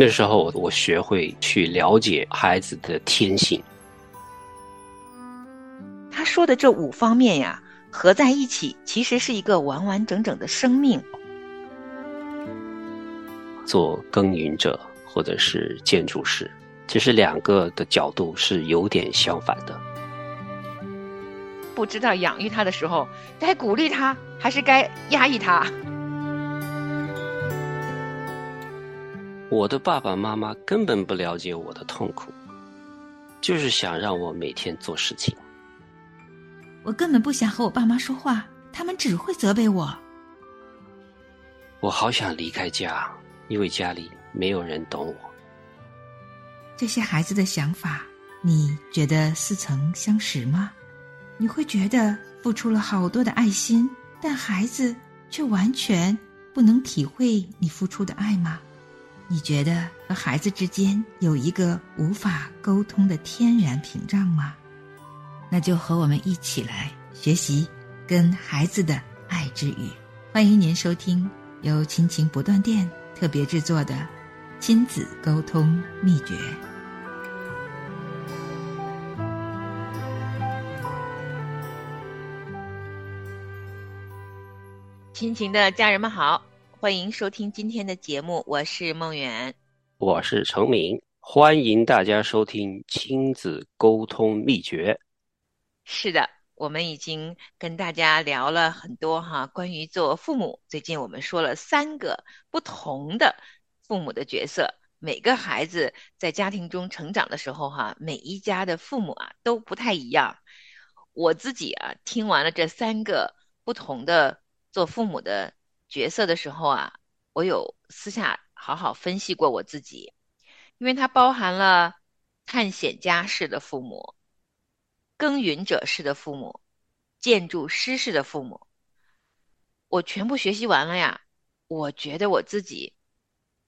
那时候我学会去了解孩子的天性。他说的这五方面呀，合在一起，其实是一个完完整整的生命。做耕耘者或者是建筑师，其实两个的角度是有点相反的。不知道养育他的时候，该鼓励他还是该压抑他？我的爸爸妈妈根本不了解我的痛苦，就是想让我每天做事情。我根本不想和我爸妈说话，他们只会责备我。我好想离开家，因为家里没有人懂我。这些孩子的想法，你觉得似曾相识吗？你会觉得付出了好多的爱心，但孩子却完全不能体会你付出的爱吗？你觉得和孩子之间有一个无法沟通的天然屏障吗？那就和我们一起来学习跟孩子的爱之语。欢迎您收听由亲情不断电特别制作的亲子沟通秘诀。亲情的家人们好。欢迎收听今天的节目，我是梦圆，我是程明，欢迎大家收听亲子沟通秘诀。是的，我们已经跟大家聊了很多哈，关于做父母。最近我们说了三个不同的父母的角色，每个孩子在家庭中成长的时候哈，每一家的父母啊都不太一样。我自己啊听完了这三个不同的做父母的。角色的时候啊，我有私下好好分析过我自己，因为它包含了探险家式的父母、耕耘者式的父母、建筑师式的父母。我全部学习完了呀，我觉得我自己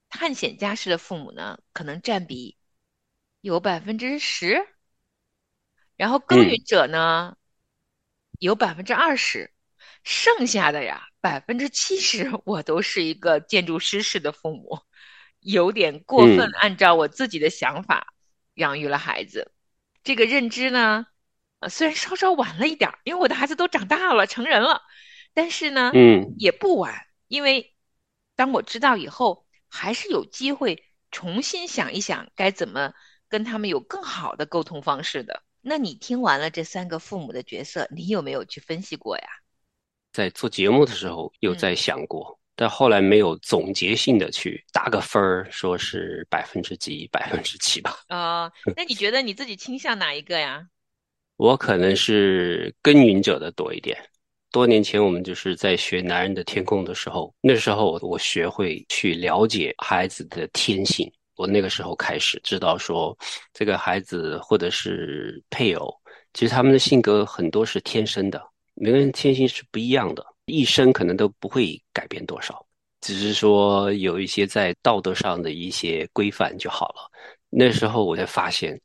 探险家式的父母呢，可能占比有百分之十，然后耕耘者呢有百分之二十。剩下的呀，百分之七十我都是一个建筑师式的父母，有点过分按照我自己的想法养育了孩子。这个认知呢，呃，虽然稍稍晚了一点，因为我的孩子都长大了，成人了，但是呢，嗯，也不晚，因为当我知道以后，还是有机会重新想一想该怎么跟他们有更好的沟通方式的。那你听完了这三个父母的角色，你有没有去分析过呀？在做节目的时候有在想过，但后来没有总结性的去打个分儿，说是百分之几、百分之七吧。啊，那你觉得你自己倾向哪一个呀？我可能是耕耘者的多一点。多年前我们就是在学《男人的天空》的时候，那时候我学会去了解孩子的天性。我那个时候开始知道说，这个孩子或者是配偶，其实他们的性格很多是天生的。每个人天性是不一样的，一生可能都不会改变多少，只是说有一些在道德上的一些规范就好了。那时候我才发现，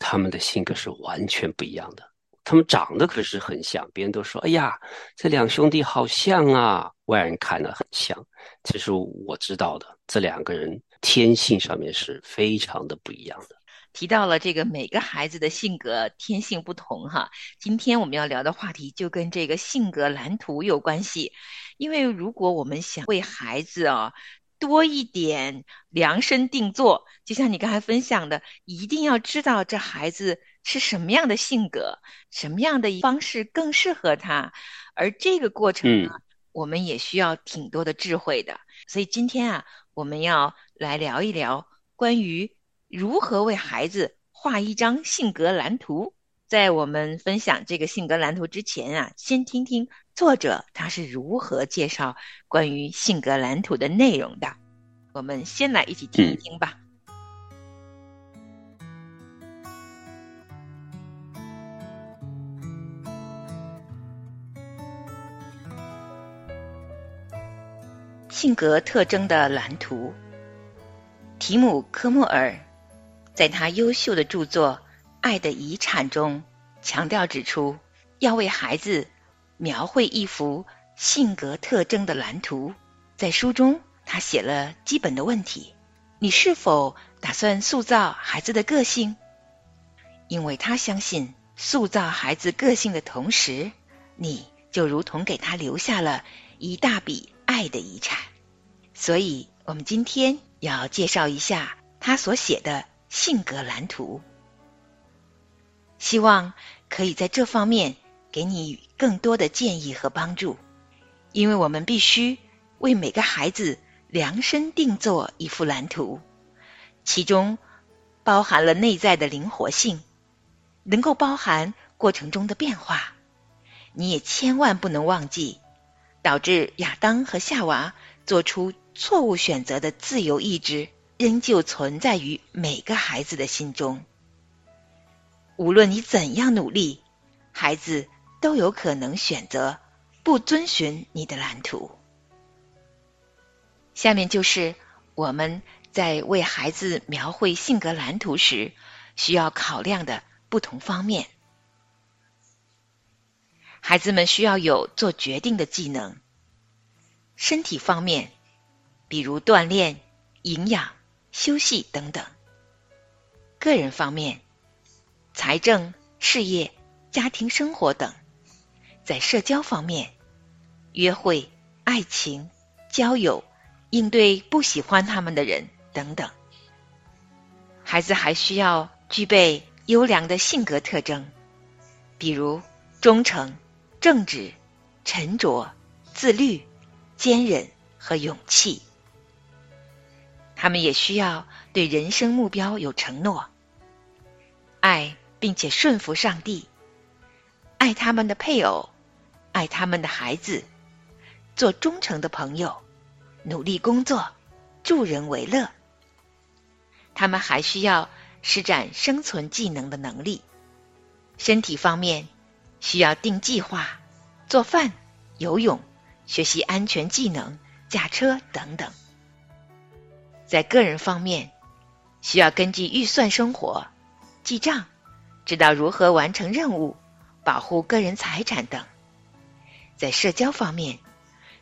他们的性格是完全不一样的。他们长得可是很像，别人都说：“哎呀，这两兄弟好像啊！”外人看了很像，其实我知道的，这两个人天性上面是非常的不一样的。提到了这个每个孩子的性格天性不同哈，今天我们要聊的话题就跟这个性格蓝图有关系。因为如果我们想为孩子啊多一点量身定做，就像你刚才分享的，一定要知道这孩子是什么样的性格，什么样的方式更适合他。而这个过程呢，我们也需要挺多的智慧的。所以今天啊，我们要来聊一聊关于。如何为孩子画一张性格蓝图？在我们分享这个性格蓝图之前啊，先听听作者他是如何介绍关于性格蓝图的内容的。我们先来一起听一听吧。性格特征的蓝图，提姆·科莫尔。在他优秀的著作《爱的遗产》中，强调指出，要为孩子描绘一幅性格特征的蓝图。在书中，他写了基本的问题：你是否打算塑造孩子的个性？因为他相信，塑造孩子个性的同时，你就如同给他留下了一大笔爱的遗产。所以，我们今天要介绍一下他所写的性格蓝图，希望可以在这方面给你更多的建议和帮助。因为我们必须为每个孩子量身定做一幅蓝图，其中包含了内在的灵活性，能够包含过程中的变化。你也千万不能忘记，导致亚当和夏娃做出错误选择的自由意志，仍旧存在于每个孩子的心中。无论你怎样努力，孩子都有可能选择。不遵循你的蓝图。下面就是我们在为孩子描绘性格蓝图时需要考量的不同方面。孩子们需要有做决定的技能。身体方面，比如锻炼、营养、休息等等；个人方面，财政、事业、家庭生活等；在社交方面。约会、爱情、交友、应对不喜欢他们的人等等，孩子还需要具备优良的性格特征，比如忠诚、正直、沉着、自律、坚韧和勇气。他们也需要对人生目标有承诺，爱并且顺服上帝，爱他们的配偶，爱他们的孩子。做忠诚的朋友，努力工作，助人为乐。他们还需要施展生存技能的能力。身体方面，需要定计划、做饭、游泳、学习安全技能、驾车等等。在个人方面，需要根据预算生活、记账，知道如何完成任务、保护个人财产等。在社交方面，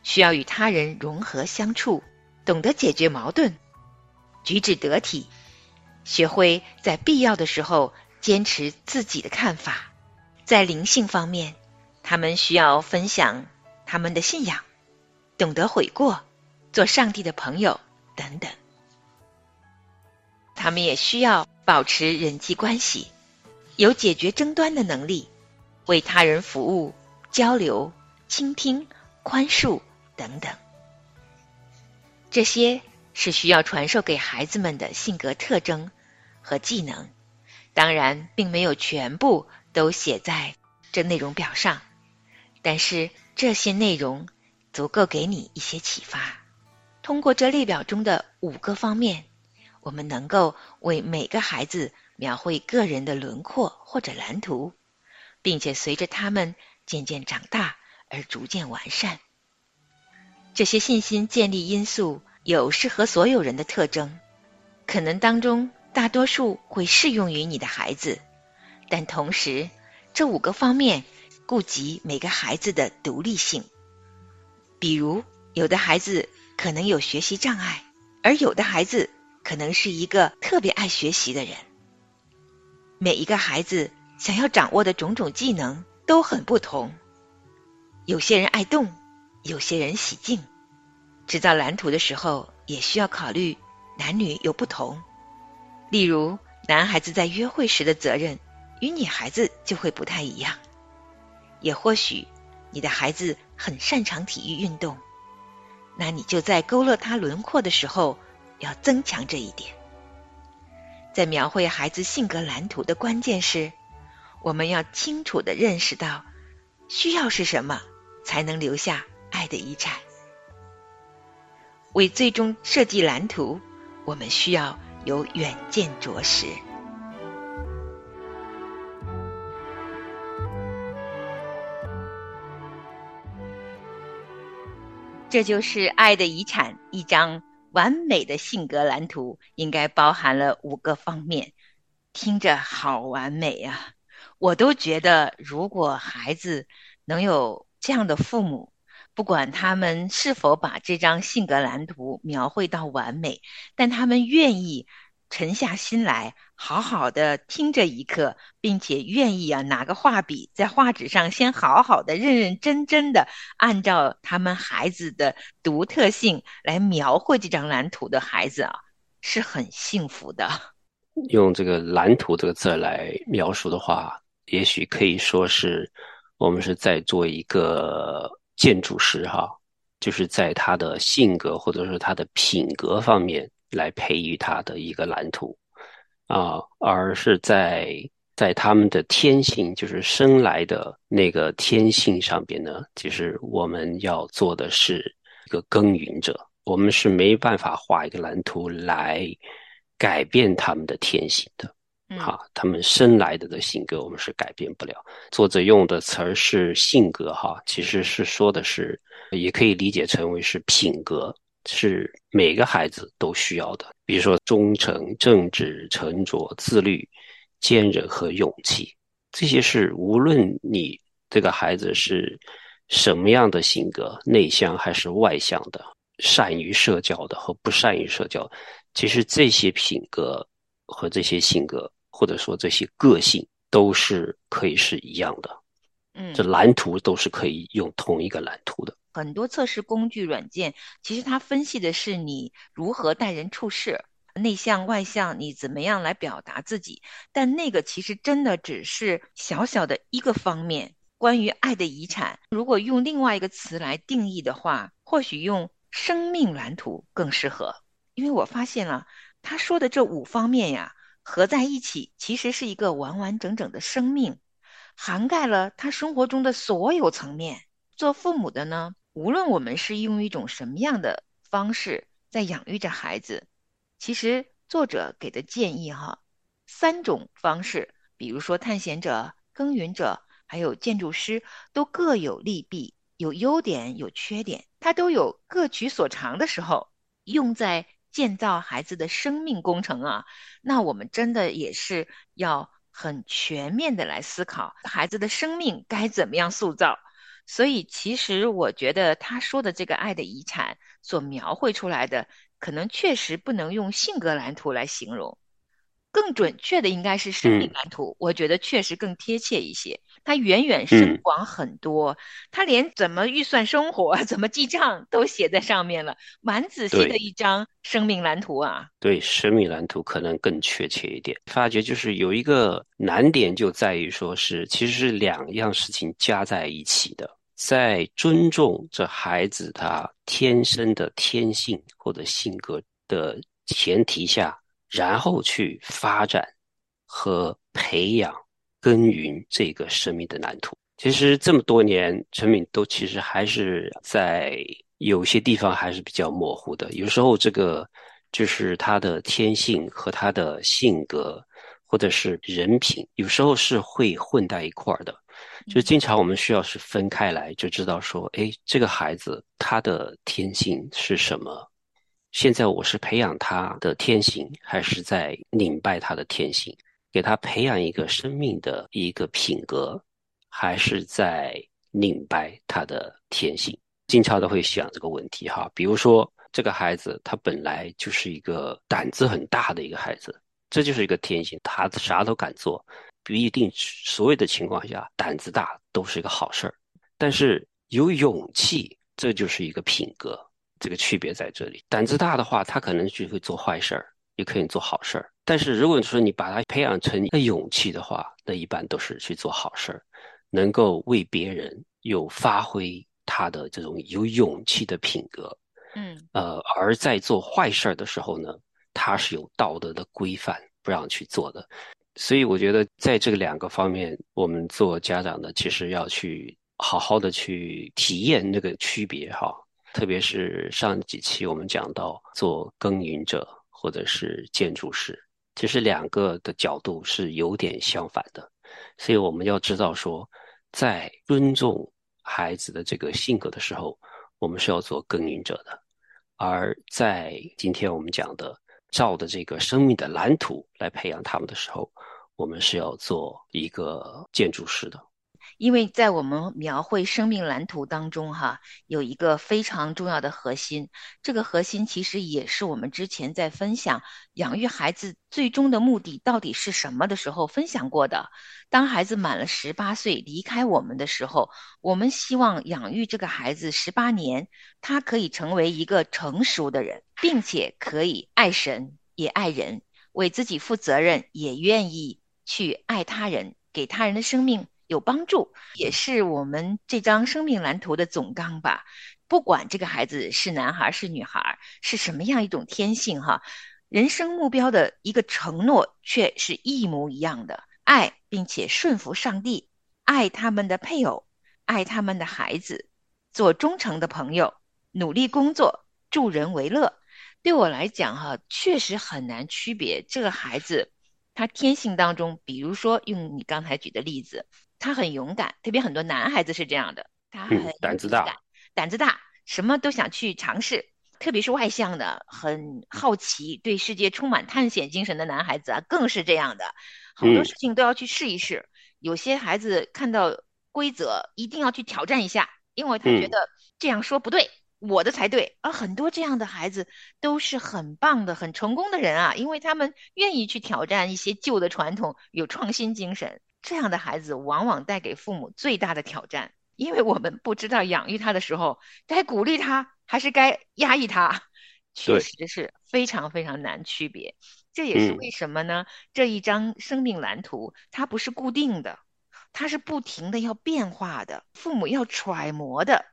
需要与他人融合相处，懂得解决矛盾，举止得体，学会在必要的时候坚持自己的看法。在灵性方面，他们需要分享他们的信仰，懂得悔过，做上帝的朋友等等。他们也需要保持人际关系，有解决争端的能力，为他人服务、交流、倾听、宽恕。等等，这些是需要传授给孩子们的性格特征和技能。当然，并没有全部都写在这内容表上，但是这些内容足够给你一些启发。通过这列表中的五个方面，我们能够为每个孩子描绘个人的轮廓或者蓝图，并且随着他们渐渐长大而逐渐完善。这些信心建立因素有适合所有人的特征，可能当中大多数会适用于你的孩子，但同时这五个方面顾及每个孩子的独立性。比如，有的孩子可能有学习障碍，而有的孩子可能是一个特别爱学习的人。每一个孩子想要掌握的种种技能都很不同，有些人爱动。有些人喜静，制造蓝图的时候也需要考虑男女有不同。例如，男孩子在约会时的责任与女孩子就会不太一样。也或许你的孩子很擅长体育运动，那你就在勾勒他轮廓的时候要增强这一点。在描绘孩子性格蓝图的关键是，我们要清楚的认识到需要是什么，才能留下。爱的遗产，为最终设计蓝图，我们需要有远见卓识。这就是《爱的遗产》一张完美的性格蓝图，应该包含了五个方面，听着好完美啊！我都觉得，如果孩子能有这样的父母。不管他们是否把这张性格蓝图描绘到完美，但他们愿意沉下心来，好好的听这一课，并且愿意啊拿个画笔在画纸上先好好的、认认真真的按照他们孩子的独特性来描绘这张蓝图的孩子啊，是很幸福的。用这个“蓝图”这个字来描述的话，也许可以说是我们是在做一个。建筑师哈，就是在他的性格或者说他的品格方面来培育他的一个蓝图啊，而是在在他们的天性，就是生来的那个天性上边呢，其实我们要做的是一个耕耘者，我们是没办法画一个蓝图来改变他们的天性的。哈，他们生来的的性格，我们是改变不了。作者用的词儿是性格，哈，其实是说的是，也可以理解成为是品格，是每个孩子都需要的。比如说忠诚、正直、沉着、自律、坚韧和勇气，这些是无论你这个孩子是什么样的性格，内向还是外向的，善于社交的和不善于社交，其实这些品格和这些性格。或者说这些个性都是可以是一样的，嗯，这蓝图都是可以用同一个蓝图的。很多测试工具软件，其实它分析的是你如何待人处事，内向外向，你怎么样来表达自己。但那个其实真的只是小小的一个方面。关于爱的遗产，如果用另外一个词来定义的话，或许用生命蓝图更适合。因为我发现了他说的这五方面呀。合在一起，其实是一个完完整整的生命，涵盖了他生活中的所有层面。做父母的呢，无论我们是用一种什么样的方式在养育着孩子，其实作者给的建议哈，三种方式，比如说探险者、耕耘者，还有建筑师，都各有利弊，有优点有缺点，它都有各取所长的时候，用在。建造孩子的生命工程啊，那我们真的也是要很全面的来思考孩子的生命该怎么样塑造。所以，其实我觉得他说的这个爱的遗产所描绘出来的，可能确实不能用性格蓝图来形容。更准确的应该是生命蓝图，我觉得确实更贴切一些。它远远深广很多，它连怎么预算生活、怎么记账都写在上面了，蛮仔细的一张生命蓝图啊。对，生命蓝图可能更确切一点。发觉就是有一个难点，就在于说是其实是两样事情加在一起的，在尊重这孩子他天生的天性或者性格的前提下。然后去发展和培养耕耘这个生命的蓝图。其实这么多年，陈敏都其实还是在有些地方还是比较模糊的。有时候这个就是他的天性和他的性格，或者是人品，有时候是会混在一块儿的。就经常我们需要是分开来，就知道说，哎，这个孩子他的天性是什么。现在我是培养他的天性，还是在拧败他的天性？给他培养一个生命的一个品格，还是在拧掰他的天性？经常都会想这个问题哈。比如说，这个孩子他本来就是一个胆子很大的一个孩子，这就是一个天性，他啥都敢做，不一定所有的情况下胆子大都是一个好事儿。但是有勇气，这就是一个品格。这个区别在这里，胆子大的话，他可能就会做坏事儿，也可以做好事儿。但是如果说你把它培养成一个勇气的话，那一般都是去做好事儿，能够为别人有发挥他的这种有勇气的品格。嗯，呃，而在做坏事儿的时候呢，他是有道德的规范不让去做的。所以我觉得在这个两个方面，我们做家长的其实要去好好的去体验那个区别哈。特别是上几期我们讲到做耕耘者或者是建筑师，其实两个的角度是有点相反的，所以我们要知道说，在尊重孩子的这个性格的时候，我们是要做耕耘者的；而在今天我们讲的照的这个生命的蓝图来培养他们的时候，我们是要做一个建筑师的。因为在我们描绘生命蓝图当中，哈，有一个非常重要的核心，这个核心其实也是我们之前在分享养育孩子最终的目的到底是什么的时候分享过的。当孩子满了十八岁离开我们的时候，我们希望养育这个孩子十八年，他可以成为一个成熟的人，并且可以爱神也爱人，为自己负责任，也愿意去爱他人。给他人的生命有帮助，也是我们这张生命蓝图的总纲吧。不管这个孩子是男孩是女孩，是什么样一种天性哈，人生目标的一个承诺却是一模一样的：爱，并且顺服上帝，爱他们的配偶，爱他们的孩子，做忠诚的朋友，努力工作，助人为乐。对我来讲哈，确实很难区别这个孩子。他天性当中，比如说用你刚才举的例子，他很勇敢，特别很多男孩子是这样的，他很胆子大，胆子大，什么都想去尝试，特别是外向的，很好奇，对世界充满探险精神的男孩子啊，更是这样的，好多事情都要去试一试。有些孩子看到规则，一定要去挑战一下，因为他觉得这样说不对。我的才对，而很多这样的孩子都是很棒的、很成功的人啊，因为他们愿意去挑战一些旧的传统，有创新精神。这样的孩子往往带给父母最大的挑战，因为我们不知道养育他的时候该鼓励他还是该压抑他，确实是非常非常难区别。这也是为什么呢？这一张生命蓝图它不是固定的，它是不停的要变化的，父母要揣摩的。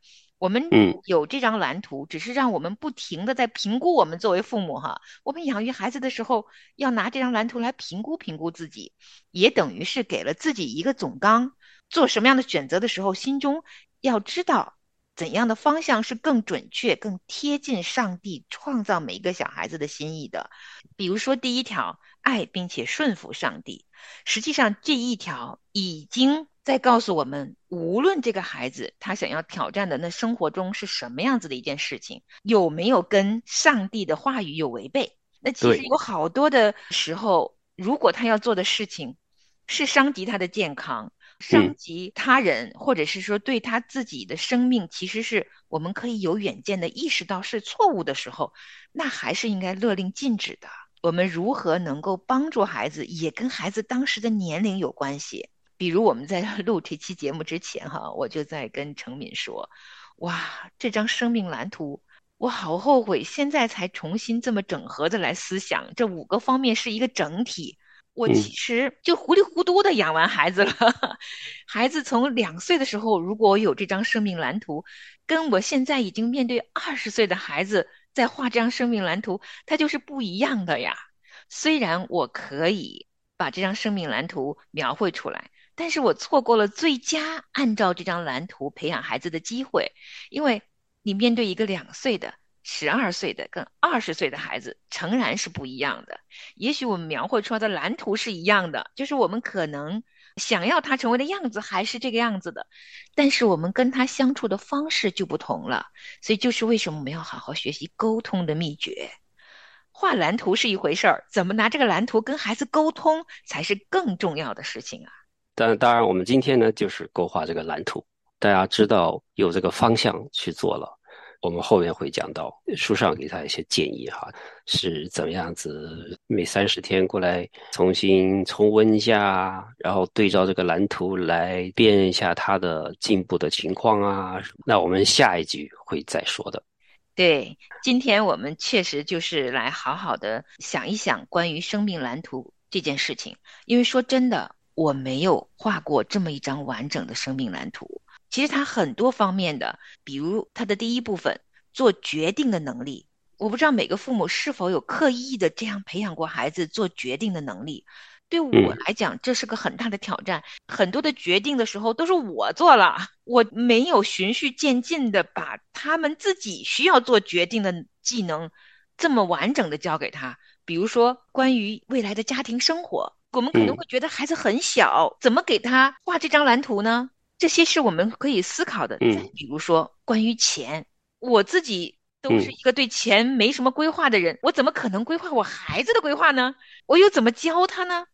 我们有这张蓝图，只是让我们不停的在评估我们作为父母哈，我们养育孩子的时候要拿这张蓝图来评估评估自己，也等于是给了自己一个总纲，做什么样的选择的时候，心中要知道怎样的方向是更准确、更贴近上帝创造每一个小孩子的心意的。比如说第一条，爱并且顺服上帝，实际上这一条已经。在告诉我们，无论这个孩子他想要挑战的那生活中是什么样子的一件事情，有没有跟上帝的话语有违背？那其实有好多的时候，如果他要做的事情是伤及他的健康、伤及他人，或者是说对他自己的生命，其实是我们可以有远见的意识到是错误的时候，那还是应该勒令禁止的。我们如何能够帮助孩子，也跟孩子当时的年龄有关系。比如我们在 录这期节目之前，哈，我就在跟程敏说，哇，这张生命蓝图，我好后悔，现在才重新这么整合的来思想，这五个方面是一个整体。我其实就糊里糊涂的养完孩子了，孩子从两岁的时候，如果我有这张生命蓝图，跟我现在已经面对二十岁的孩子在画这张生命蓝图，它就是不一样的呀。虽然我可以把这张生命蓝图描绘出来。但是我错过了最佳按照这张蓝图培养孩子的机会，因为你面对一个两岁的、十二岁的跟二十岁的孩子，诚然是不一样的。也许我们描绘出来的蓝图是一样的，就是我们可能想要他成为的样子还是这个样子的，但是我们跟他相处的方式就不同了。所以就是为什么我们要好好学习沟通的秘诀。画蓝图是一回事儿，怎么拿这个蓝图跟孩子沟通才是更重要的事情啊。但当然，我们今天呢，就是勾画这个蓝图，大家知道有这个方向去做了。我们后面会讲到书上给他一些建议哈，是怎么样子？每三十天过来重新重温一下，然后对照这个蓝图来辨认一下他的进步的情况啊。那我们下一句会再说的。对，今天我们确实就是来好好的想一想关于生命蓝图这件事情，因为说真的。我没有画过这么一张完整的生命蓝图。其实它很多方面的，比如它的第一部分做决定的能力，我不知道每个父母是否有刻意的这样培养过孩子做决定的能力。对我来讲，这是个很大的挑战。很多的决定的时候都是我做了，我没有循序渐进的把他们自己需要做决定的技能这么完整的教给他。比如说关于未来的家庭生活。我们可能会觉得孩子很小，怎么给他画这张蓝图呢？这些是我们可以思考的。再比如说关于钱，我自己都是一个对钱没什么规划的人，我怎么可能规划我孩子的规划呢？我又怎么教他呢？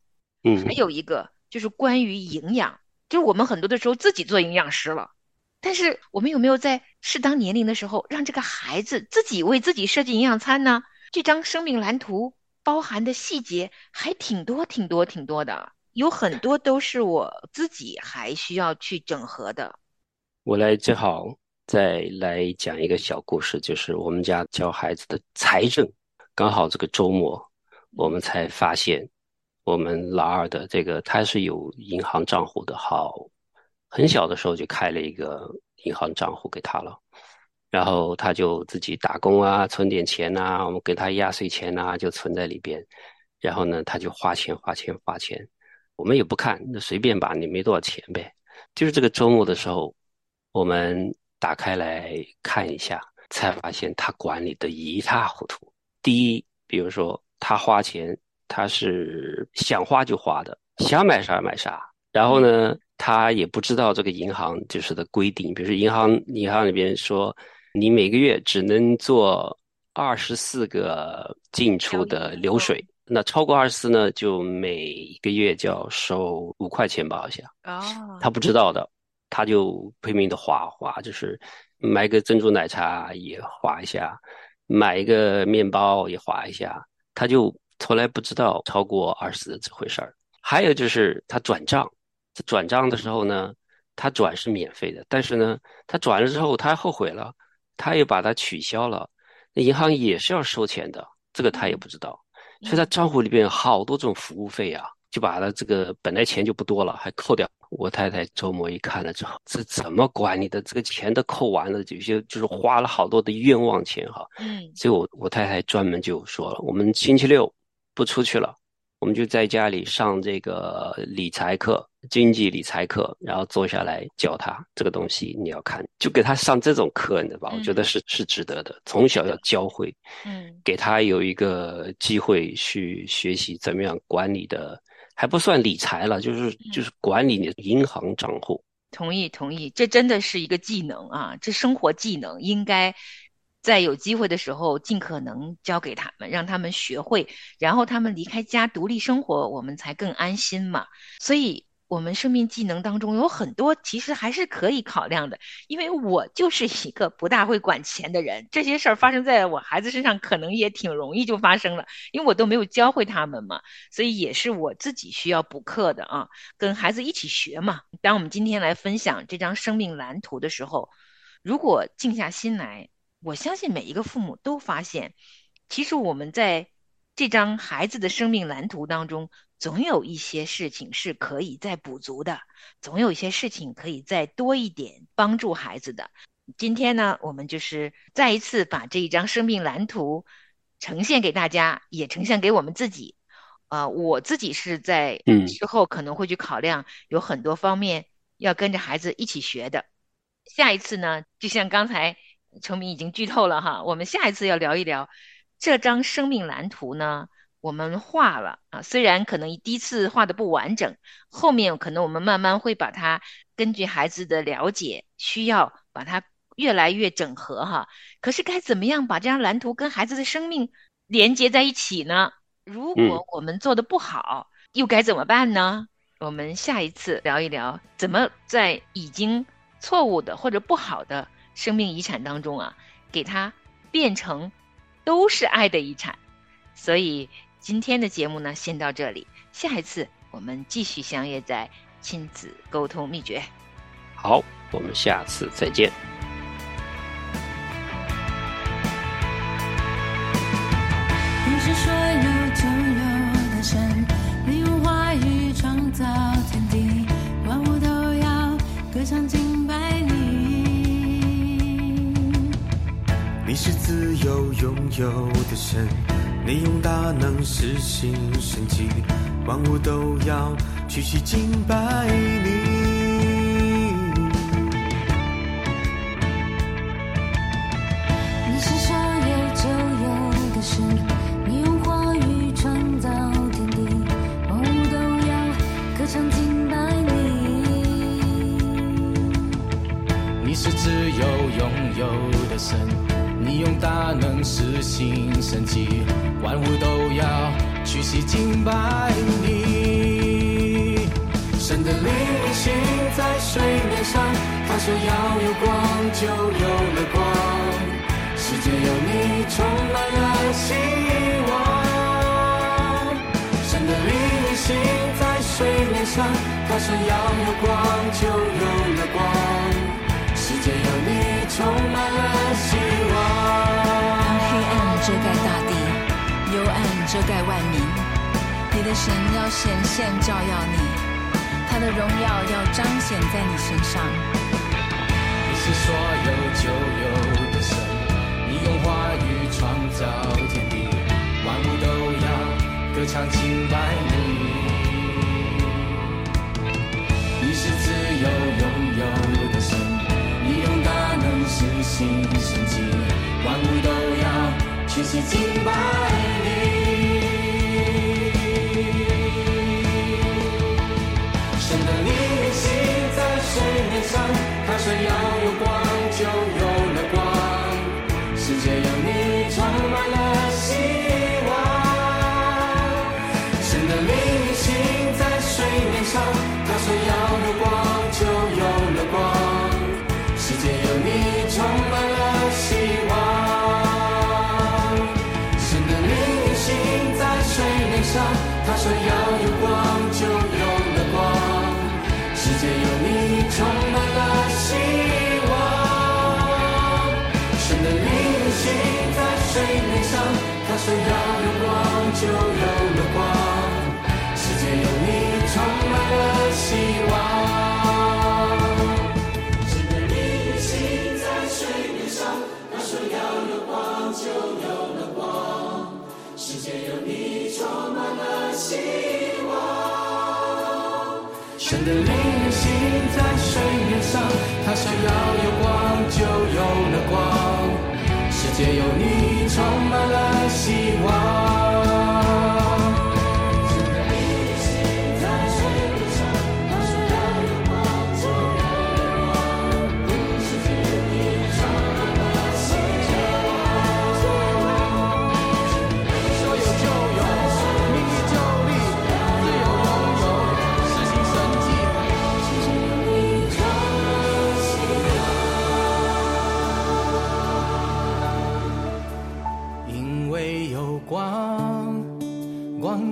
嗯，还有一个就是关于营养，就是我们很多的时候自己做营养师了，但是我们有没有在适当年龄的时候，让这个孩子自己为自己设计营养餐呢？这张生命蓝图包含的细节还挺多、挺多、挺多的，有很多都是我自己还需要去整合的。我来正好再来讲一个小故事，就是我们家教孩子的财政，刚好这个周末，我们才发现。我们老二的这个他是有银行账户的，好，很小的时候就开了一个银行账户给他了，然后他就自己打工啊，存点钱呐，我们给他压岁钱呐，就存在里边，然后呢，他就花钱花钱花钱，我们也不看，那随便吧，你没多少钱呗。就是这个周末的时候，我们打开来看一下，才发现他管理的一塌糊涂。第一，比如说他花钱。他是想花就花的，想买啥买啥。然后呢，他也不知道这个银行就是的规定，比如说银行银行里边说，你每个月只能做二十四个进出的流水，那超过二十四呢，就每个月就要收五块钱吧，好像。哦。他不知道的，他就拼命的划划，就是买个珍珠奶茶也划一下，买一个面包也划一下，他就。从来不知道超过二十四这回事儿。还有就是他转账，这转账的时候呢，他转是免费的，但是呢，他转了之后他后悔了，他又把它取消了，那银行也是要收钱的，这个他也不知道。所以他账户里边好多种服务费啊，就把他这个本来钱就不多了，还扣掉。我太太周末一看了之后，这怎么管你的？这个钱都扣完了，有些就是花了好多的冤枉钱哈。嗯，所以我我太太专门就说了，我们星期六。不出去了，我们就在家里上这个理财课、经济理财课，然后坐下来教他这个东西。你要看，就给他上这种课，你知道吧？我觉得是是值得的。从小要教会，嗯，给他有一个机会去学习怎么样管理的，还不算理财了，就是就是管理你的银行账户。同意，同意，这真的是一个技能啊，这生活技能应该。在有机会的时候，尽可能教给他们，让他们学会，然后他们离开家独立生活，我们才更安心嘛。所以，我们生命技能当中有很多其实还是可以考量的。因为我就是一个不大会管钱的人，这些事儿发生在我孩子身上，可能也挺容易就发生了，因为我都没有教会他们嘛。所以也是我自己需要补课的啊，跟孩子一起学嘛。当我们今天来分享这张生命蓝图的时候，如果静下心来。我相信每一个父母都发现，其实我们在这张孩子的生命蓝图当中，总有一些事情是可以再补足的，总有一些事情可以再多一点帮助孩子的。今天呢，我们就是再一次把这一张生命蓝图呈现给大家，也呈现给我们自己。啊，我自己是在之后可能会去考量，有很多方面要跟着孩子一起学的。下一次呢，就像刚才。成明已经剧透了哈，我们下一次要聊一聊这张生命蓝图呢。我们画了啊，虽然可能第一次画的不完整，后面可能我们慢慢会把它根据孩子的了解需要，把它越来越整合哈。可是该怎么样把这张蓝图跟孩子的生命连接在一起呢？如果我们做的不好，又该怎么办呢？我们下一次聊一聊怎么在已经错误的或者不好的。生命遗产当中啊，给它变成都是爱的遗产。所以今天的节目呢，先到这里。下一次我们继续相约在亲子沟通秘诀。好，我们下次再见。是自由拥有的神，你用大能实行神迹，万物都要屈膝敬拜你。是自由拥有的神。你用大能实行神迹，万物都要屈膝敬拜你。神的灵运行在水面上，他说要有光，就有了光。世界有你，充满了希望。神的灵运行在水面上，他说要有光，就有了光。充满了希望。当黑暗遮盖大地，幽暗遮盖万民，你的神要显现照耀你，他的荣耀要彰显在你身上。你是所有就有的神，你用话语创造天地，万物都要歌唱敬拜。你心神迹，万物都要全心敬拜你。神的灵运行在水面上，他说要有光，就有了光。世界有你，充满了希望。神的灵运行在水面上，他说要有光，就有了光。世界有你，充满了希望。神的灵运行在水面上，他说要有光，就有了光。世界有你，充满了希望。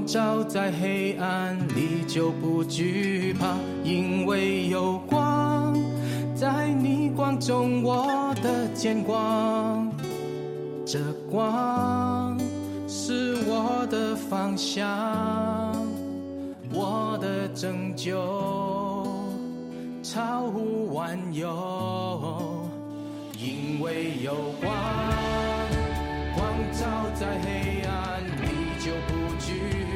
照在黑暗里就不惧怕，因为有光，在逆光中我的见光。这光是我的方向，我的拯救超乎万有，因为有光，光照在黑暗里就不惧